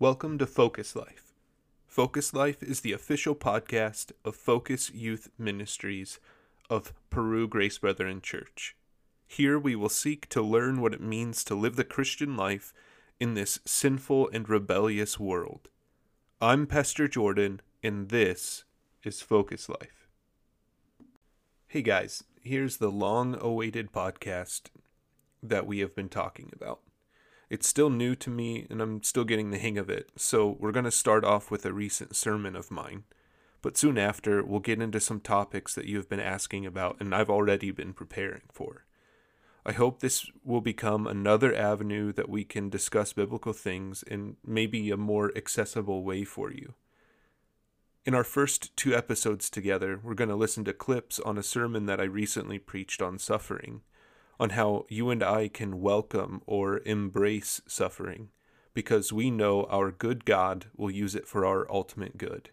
Welcome to Focus Life. Focus Life is the official podcast of Focus Youth Ministries of Peru Grace Brethren Church. Here we will seek to learn what it means to live the Christian life in this sinful and rebellious world. I'm Pastor Jordan, and this is Focus Life. Hey guys, here's the long awaited podcast that we have been talking about. It's still new to me and I'm still getting the hang of it, so we're going to start off with a recent sermon of mine. But soon after, we'll get into some topics that you have been asking about and I've already been preparing for. I hope this will become another avenue that we can discuss biblical things in maybe a more accessible way for you. In our first two episodes together, we're going to listen to clips on a sermon that I recently preached on suffering on how you and I can welcome or embrace suffering because we know our good God will use it for our ultimate good.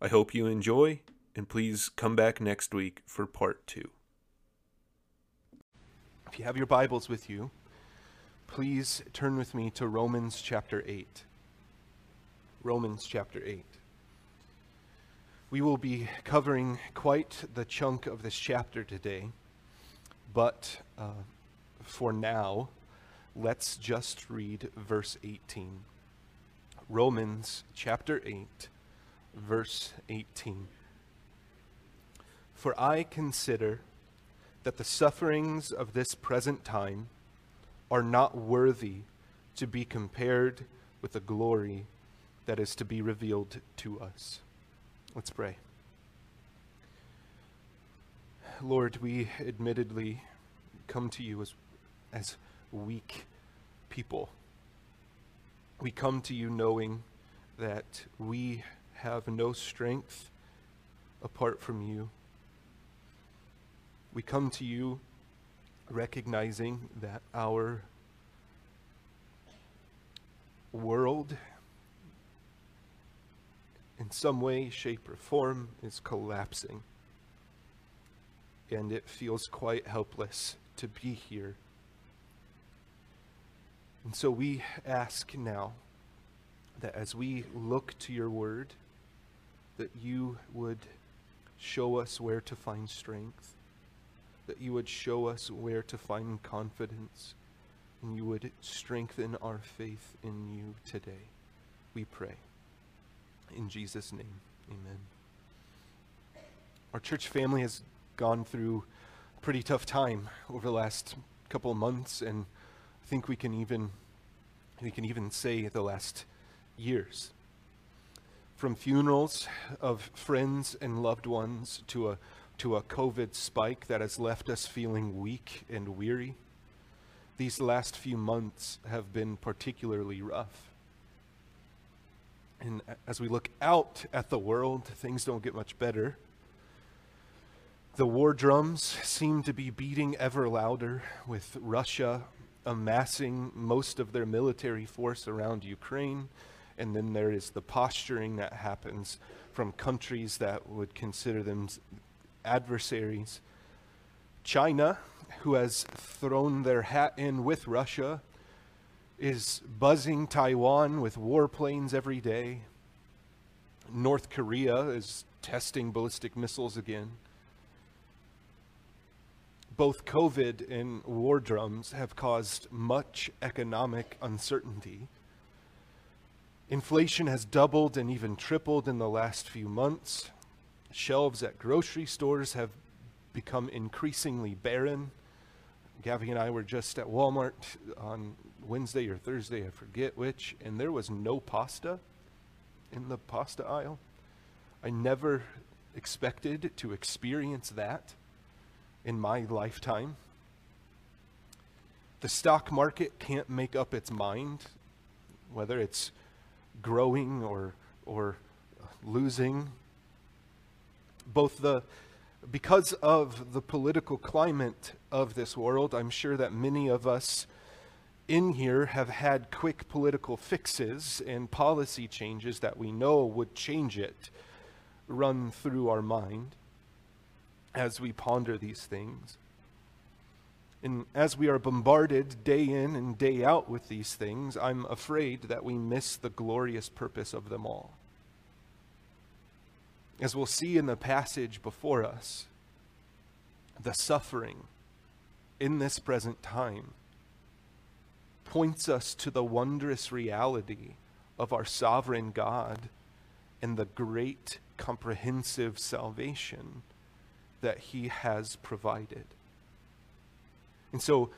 I hope you enjoy, and please come back next week for part two. If you have your Bibles with you, please turn with me to Romans chapter 8. Romans chapter 8. We will be covering quite the chunk of this chapter today. But uh, for now, let's just read verse 18. Romans chapter 8, verse 18. For I consider that the sufferings of this present time are not worthy to be compared with the glory that is to be revealed to us. Let's pray. Lord, we admittedly come to you as, as weak people. We come to you knowing that we have no strength apart from you. We come to you recognizing that our world, in some way, shape, or form, is collapsing and it feels quite helpless to be here. And so we ask now that as we look to your word, that you would show us where to find strength, that you would show us where to find confidence, and you would strengthen our faith in you today. We pray. In Jesus' name, amen. Our church family has gone through a pretty tough time over the last couple months, and I think we can even we can even say the last years. From funerals of friends and loved ones to a to a COVID spike that has left us feeling weak and weary. These last few months have been particularly rough. And as we look out at the world, things don't get much better. The war drums seem to be beating ever louder, with Russia amassing most of their military force around Ukraine. And then there is the posturing that happens from countries that would consider them adversaries. China, who has thrown their hat in with Russia, is buzzing Taiwan with warplanes every day. North Korea is testing ballistic missiles again both COVID and war drums have caused much economic uncertainty. Inflation has doubled and even tripled in the last few months. Shelves at grocery stores have become increasingly barren. Gabby and I were just at Walmart on Wednesday or Thursday, I forget which, and there was no pasta in the pasta aisle. I never expected to experience that in my lifetime. The stock market can't make up its mind whether it's growing or, or losing. Both the because of the political climate of this world, I'm sure that many of us in here have had quick political fixes and policy changes that we know would change it run through our mind as we ponder these things. And as we are bombarded day in and day out with these things, I'm afraid that we miss the glorious purpose of them all. As we'll see in the passage before us, the suffering in this present time points us to the wondrous reality of our sovereign God and the great comprehensive salvation that he has provided. And so,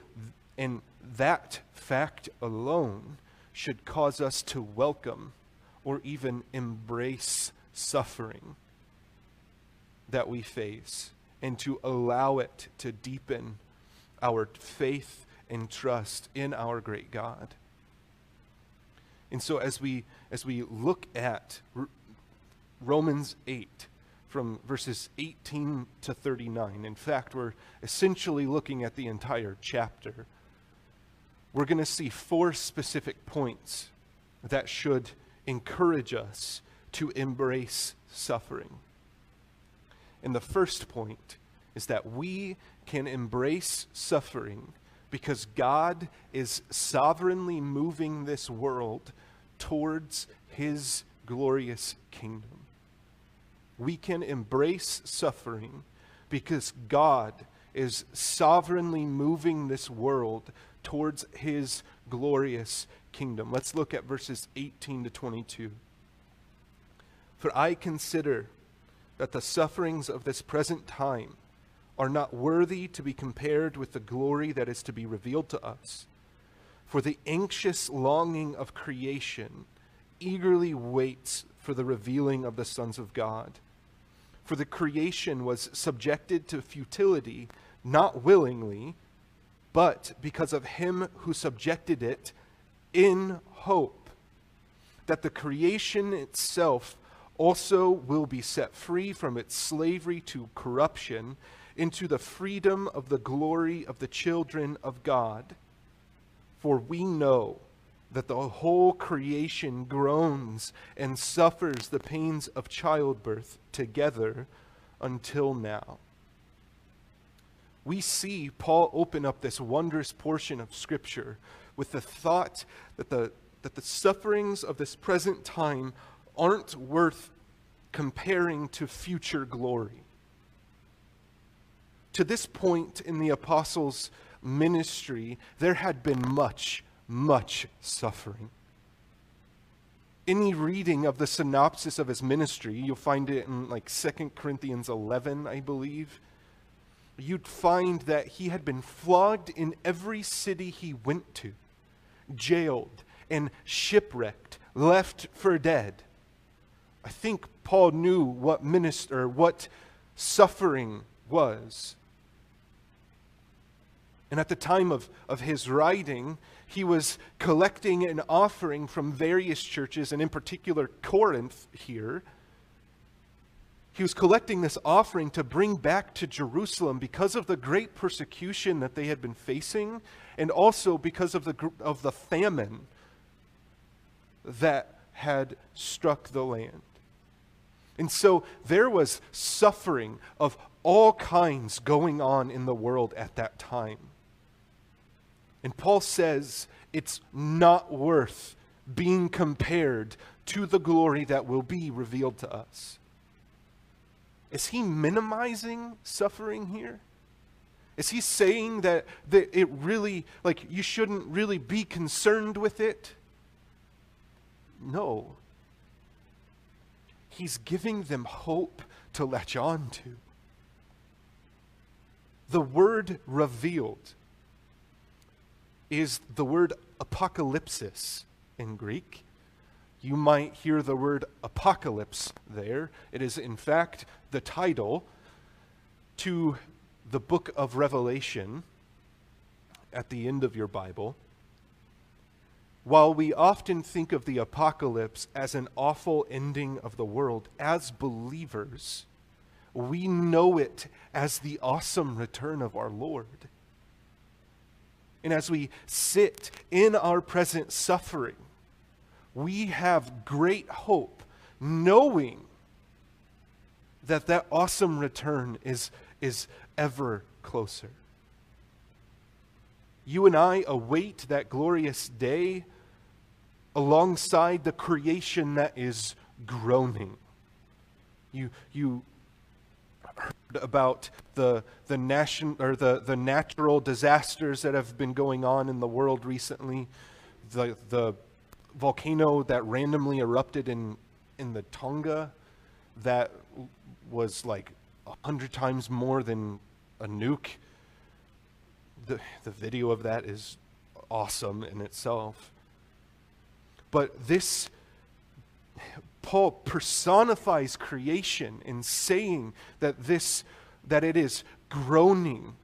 and that fact alone should cause us to welcome or even embrace suffering that we face and to allow it to deepen our faith and trust in our great God. And so as we as we look at Romans 8 from verses 18 to 39. In fact, we're essentially looking at the entire chapter. We're going to see four specific points that should encourage us to embrace suffering. And the first point is that we can embrace suffering because God is sovereignly moving this world towards his glorious kingdom we can embrace suffering because God is sovereignly moving this world towards his glorious kingdom. Let's look at verses 18 to 22. For I consider that the sufferings of this present time are not worthy to be compared with the glory that is to be revealed to us. For the anxious longing of creation eagerly waits for the revealing of the sons of God. For the creation was subjected to futility, not willingly, but because of him who subjected it in hope that the creation itself also will be set free from its slavery to corruption into the freedom of the glory of the children of God. For we know that the whole creation groans and suffers the pains of childbirth together until now. We see Paul open up this wondrous portion of Scripture with the thought that the, that the sufferings of this present time aren't worth comparing to future glory. To this point in the apostles' ministry, there had been much much suffering. Any reading of the synopsis of his ministry, you'll find it in like 2 Corinthians 11, I believe. You'd find that he had been flogged in every city he went to, jailed and shipwrecked, left for dead. I think Paul knew what minister, what suffering was. And at the time of, of his writing, he was collecting an offering from various churches, and in particular Corinth here. He was collecting this offering to bring back to Jerusalem because of the great persecution that they had been facing, and also because of the, of the famine that had struck the land. And so there was suffering of all kinds going on in the world at that time. And Paul says it's not worth being compared to the glory that will be revealed to us. Is he minimizing suffering here? Is he saying that, that it really, like, you shouldn't really be concerned with it? No. He's giving them hope to latch on to. The word revealed is the word apocalypsis in Greek. You might hear the word apocalypse there. It is, in fact, the title to the book of Revelation at the end of your Bible. While we often think of the apocalypse as an awful ending of the world, as believers, we know it as the awesome return of our Lord. And as we sit in our present suffering, we have great hope knowing that that awesome return is, is ever closer. You and I await that glorious day alongside the creation that is groaning. You, you heard about the, the, nation, or the, the natural disasters that have been going on in the world recently. The, the volcano that randomly erupted in, in the Tonga that was like a hundred times more than a nuke. The, the video of that is awesome in itself. But this, Paul personifies creation in saying that this, that it is groaning.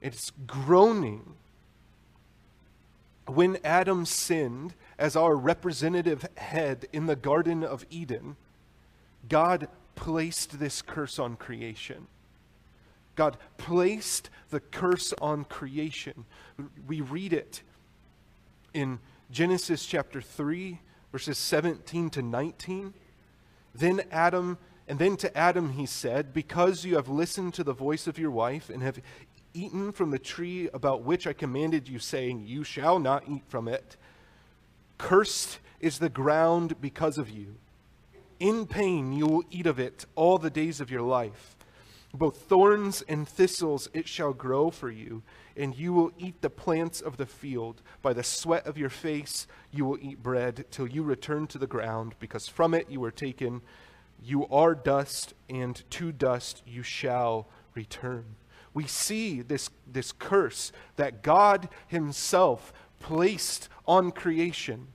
It's groaning. When Adam sinned as our representative head in the Garden of Eden, God placed this curse on creation. God placed the curse on creation. We read it in Genesis chapter 3, verses 17 to 19. Then Adam, and then to Adam he said, Because you have listened to the voice of your wife and have eaten from the tree about which I commanded you, saying, You shall not eat from it, cursed is the ground because of you. In pain you will eat of it all the days of your life. Both thorns and thistles it shall grow for you, and you will eat the plants of the field. By the sweat of your face you will eat bread till you return to the ground, because from it you were taken. You are dust, and to dust you shall return. We see this, this curse that God Himself placed on creation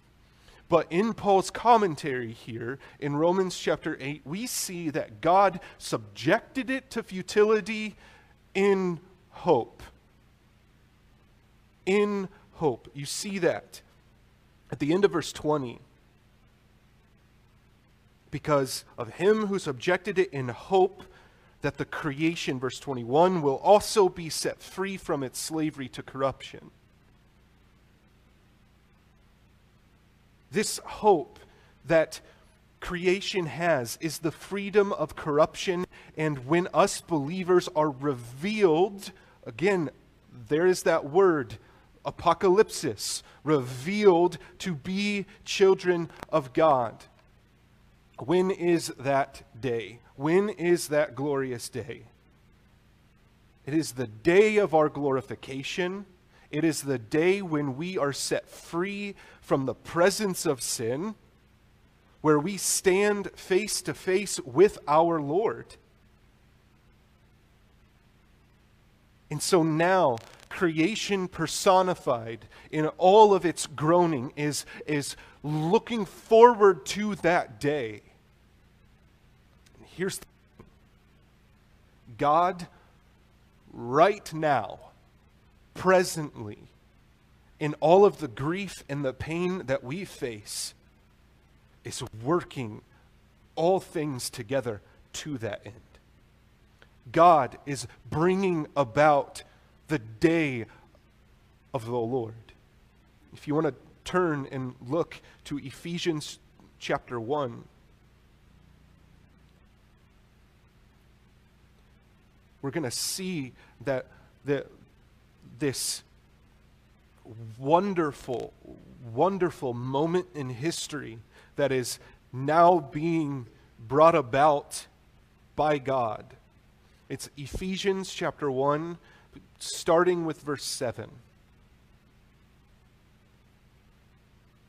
but in Paul's commentary here in Romans chapter 8, we see that God subjected it to futility in hope. In hope. You see that at the end of verse 20. Because of him who subjected it in hope that the creation, verse 21, will also be set free from its slavery to corruption This hope that creation has is the freedom of corruption. And when us believers are revealed, again, there is that word, apocalypsis, revealed to be children of God. When is that day? When is that glorious day? It is the day of our glorification. It is the day when we are set free from the presence of sin, where we stand face to face with our Lord. And so now, creation personified in all of its groaning is, is looking forward to that day. Here's God, right now, presently in all of the grief and the pain that we face is working all things together to that end. God is bringing about the day of the Lord. If you want to turn and look to Ephesians chapter 1, we're going to see that the, this wonderful, wonderful moment in history that is now being brought about by God. It's Ephesians chapter 1, starting with verse 7.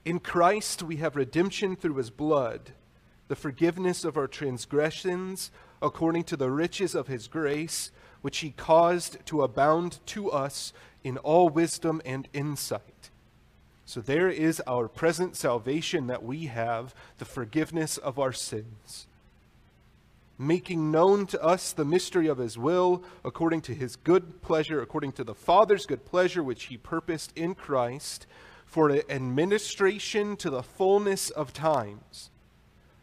In Christ we have redemption through his blood, the forgiveness of our transgressions according to the riches of his grace, which he caused to abound to us in all wisdom and insight. So there is our present salvation that we have, the forgiveness of our sins. Making known to us the mystery of his will, according to his good pleasure, according to the Father's good pleasure, which he purposed in Christ, for administration to the fullness of times.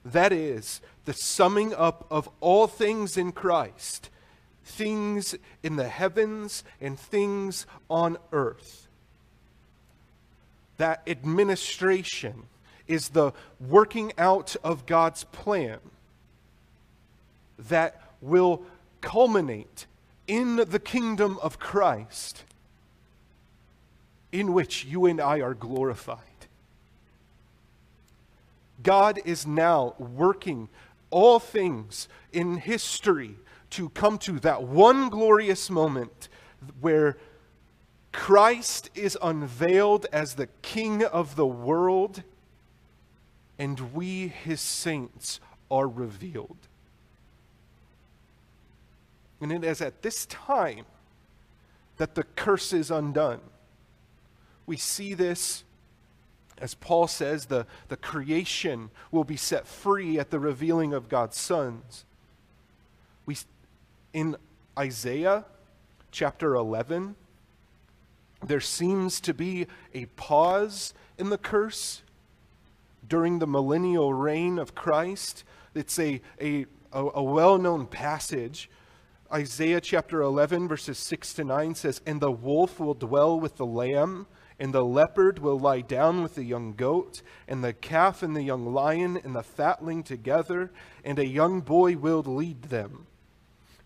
That is, the summing up of all things in Christ things in the heavens and things on earth. That administration is the working out of God's plan that will culminate in the kingdom of Christ. in which you and I are glorified. God is now working all things in history to come to that one glorious moment where Christ is unveiled as the King of the world, and we, his saints, are revealed. And it is at this time that the curse is undone. We see this, as Paul says, the, the creation will be set free at the revealing of God's sons. We, in Isaiah chapter 11, there seems to be a pause in the curse during the millennial reign of Christ. It's a, a, a, well known passage. Isaiah chapter 11, verses 6 to 9 says, And the wolf will dwell with the lamb, and the leopard will lie down with the young goat, and the calf and the young lion and the fatling together, and a young boy will lead them.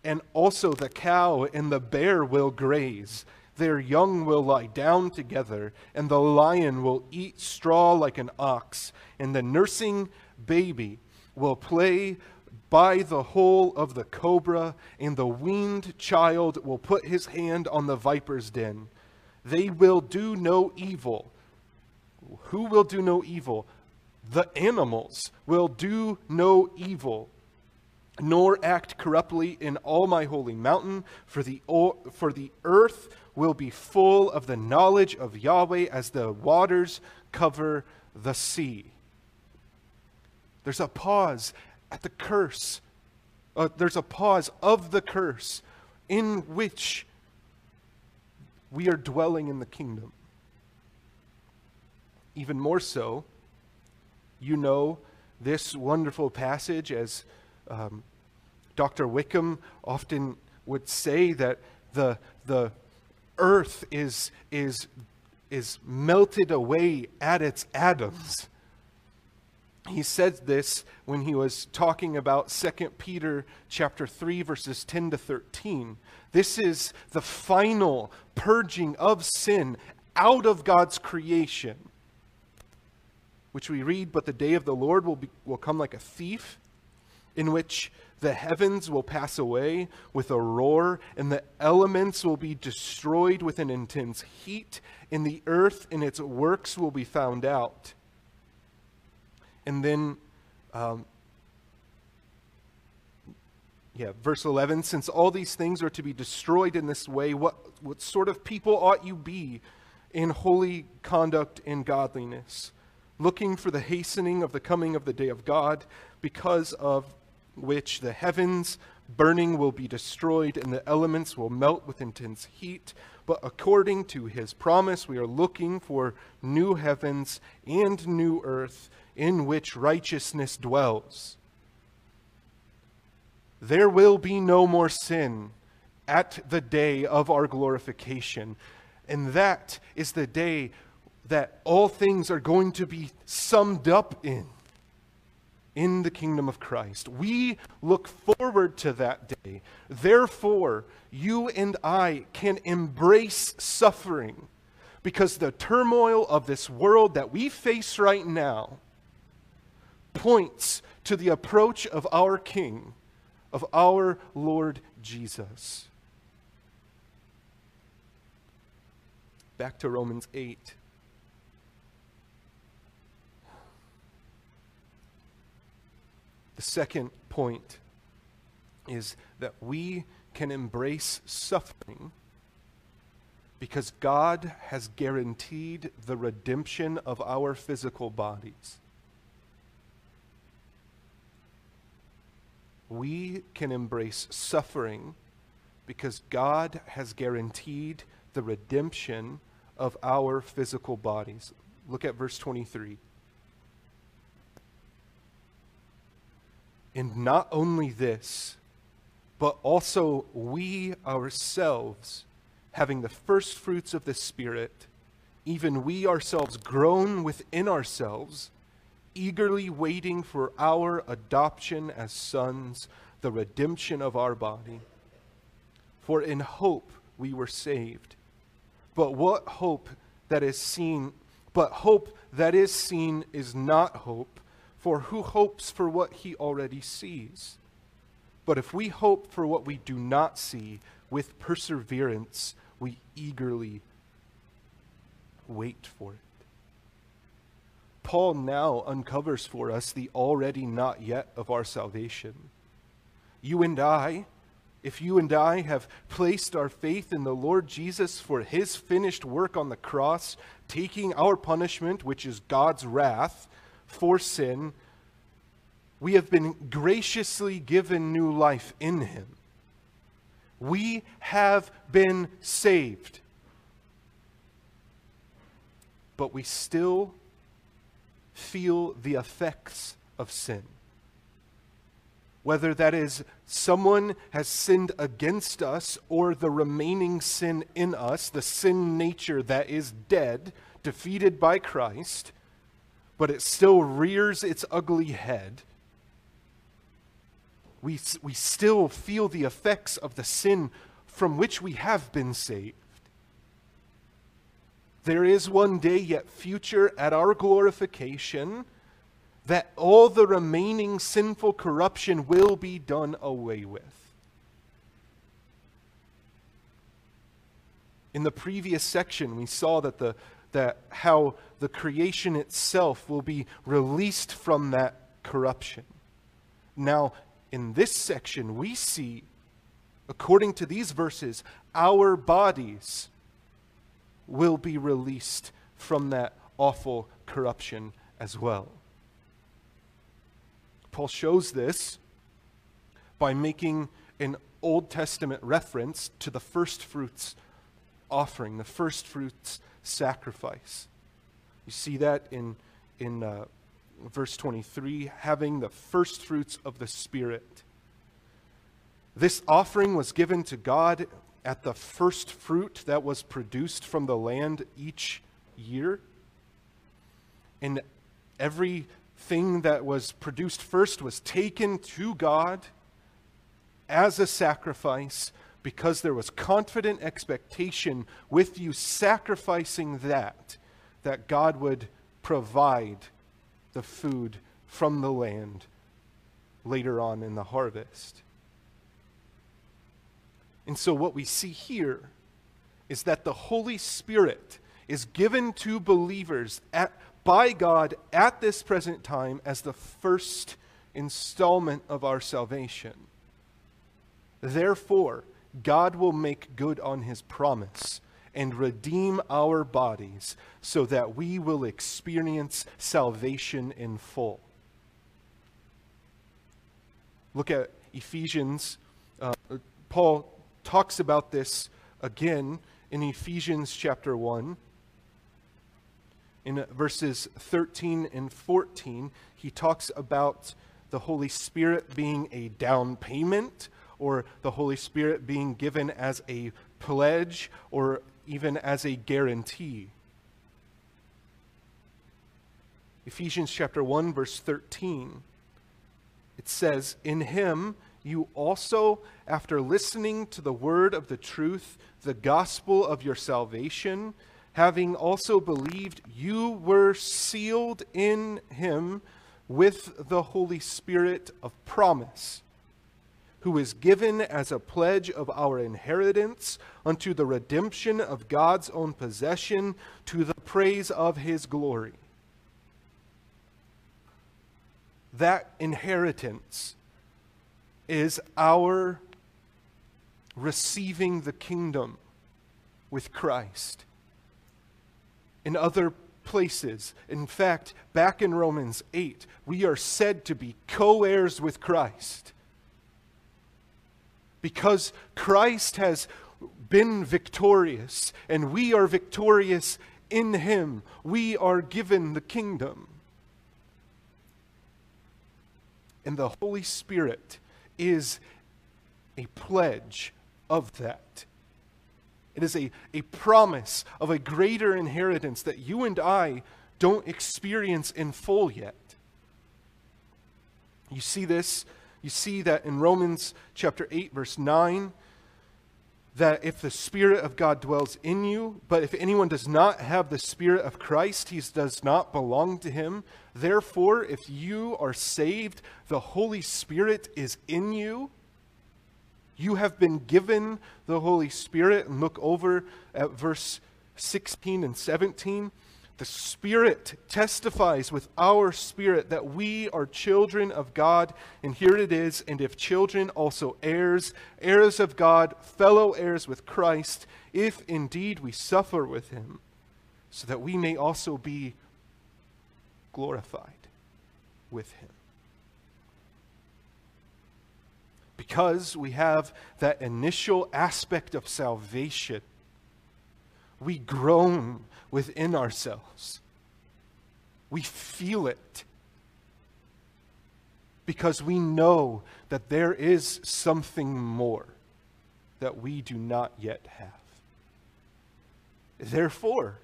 And also the cow and the bear will graze their young will lie down together, and the lion will eat straw like an ox, and the nursing baby will play by the hole of the cobra, and the weaned child will put his hand on the viper's den. They will do no evil. Who will do no evil? The animals will do no evil nor act corruptly in all my holy mountain, for the, for the earth will be full of the knowledge of Yahweh as the waters cover the sea. There's a pause at the curse. Uh, there's a pause of the curse in which we are dwelling in the kingdom. Even more so, you know this wonderful passage as um, Dr. Wickham often would say that the, the earth is, is, is melted away at its atoms. He said this when he was talking about 2 Peter chapter 3 verses 10 to 13. This is the final purging of sin out of God's creation, which we read, but the day of the Lord will, be, will come like a thief, in which the heavens will pass away with a roar, and the elements will be destroyed with an intense heat, and the earth and its works will be found out. And then, um, yeah, verse 11 since all these things are to be destroyed in this way, what, what sort of people ought you be in holy conduct and godliness? Looking for the hastening of the coming of the day of God because of which the heavens burning will be destroyed and the elements will melt with intense heat. But according to his promise, we are looking for new heavens and new earth in which righteousness dwells. There will be no more sin at the day of our glorification. And that is the day that all things are going to be summed up in in the kingdom of Christ. We look forward to that day. Therefore, you and I can embrace suffering because the turmoil of this world that we face right now points to the approach of our King, of our Lord Jesus. Back to Romans 8. The second point is that we can embrace suffering because God has guaranteed the redemption of our physical bodies. We can embrace suffering because God has guaranteed the redemption of our physical bodies. Look at verse 23. And not only this, but also we ourselves, having the first fruits of the Spirit, even we ourselves groan within ourselves, eagerly waiting for our adoption as sons, the redemption of our body. For in hope we were saved. But what hope that is seen, but hope that is seen is not hope, for who hopes for what he already sees? But if we hope for what we do not see, with perseverance we eagerly wait for it. Paul now uncovers for us the already not yet of our salvation. You and I, if you and I have placed our faith in the Lord Jesus for his finished work on the cross, taking our punishment, which is God's wrath, for sin, we have been graciously given new life in him. We have been saved. But we still feel the effects of sin. Whether that is someone has sinned against us or the remaining sin in us, the sin nature that is dead, defeated by Christ, but it still rears its ugly head. We, we still feel the effects of the sin from which we have been saved. There is one day yet future at our glorification that all the remaining sinful corruption will be done away with. In the previous section, we saw that, the, that how the creation itself will be released from that corruption. Now, in this section, we see, according to these verses, our bodies will be released from that awful corruption as well. Paul shows this by making an Old Testament reference to the first fruits offering, the first fruits sacrifice. You see that in, in uh, verse 23 having the first fruits of the Spirit. This offering was given to God at the first fruit that was produced from the land each year. And everything that was produced first was taken to God as a sacrifice because there was confident expectation with you sacrificing that, that God would provide the food from the land later on in the harvest. And so, what we see here is that the Holy Spirit is given to believers at, by God at this present time as the first installment of our salvation. Therefore, God will make good on his promise and redeem our bodies so that we will experience salvation in full. Look at Ephesians. Uh, Paul talks about this again in Ephesians chapter 1. In verses 13 and 14, he talks about the Holy Spirit being a down payment or the Holy Spirit being given as a pledge or even as a guarantee. Ephesians chapter 1 verse 13 it says in him you also, after listening to the word of the truth, the gospel of your salvation, having also believed, you were sealed in him with the Holy Spirit of promise, who is given as a pledge of our inheritance unto the redemption of God's own possession to the praise of his glory. That inheritance is our receiving the kingdom with Christ. In other places, in fact, back in Romans 8, we are said to be co heirs with Christ. Because Christ has been victorious and we are victorious in him, we are given the kingdom. And the Holy Spirit is a pledge of that. It is a, a promise of a greater inheritance that you and I don't experience in full yet. You see this, you see that in Romans chapter 8, verse 9. that if the Spirit of God dwells in you, but if anyone does not have the Spirit of Christ, he does not belong to him. Therefore, if you are saved, the Holy Spirit is in you. You have been given the Holy Spirit. And look over at verse 16 and 17. The Spirit testifies with our spirit that we are children of God. And here it is. And if children, also heirs, heirs of God, fellow heirs with Christ, if indeed we suffer with him, so that we may also be glorified with him. Because we have that initial aspect of salvation, we groan within ourselves. We feel it because we know that there is something more that we do not yet have. Therefore,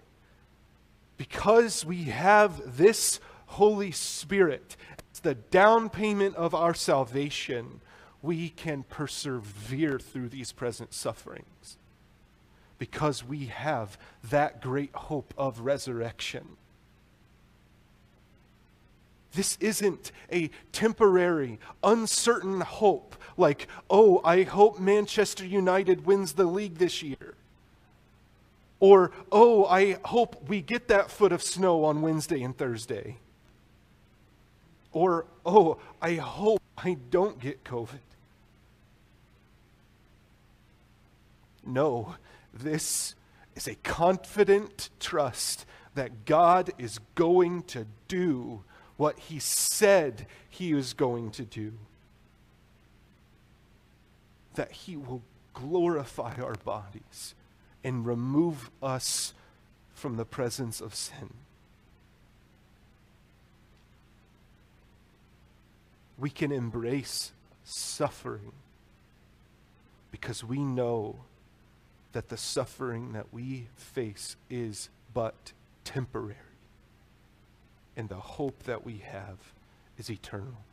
because we have this Holy Spirit, it's the down payment of our salvation, we can persevere through these present sufferings because we have that great hope of resurrection. This isn't a temporary, uncertain hope like, oh, I hope Manchester United wins the league this year. Or, oh, I hope we get that foot of snow on Wednesday and Thursday. Or, oh, I hope I don't get COVID. No, this is a confident trust that God is going to do what he said he is going to do. That he will glorify our bodies and remove us from the presence of sin. We can embrace suffering because we know that the suffering that we face is but temporary. And the hope that we have is eternal.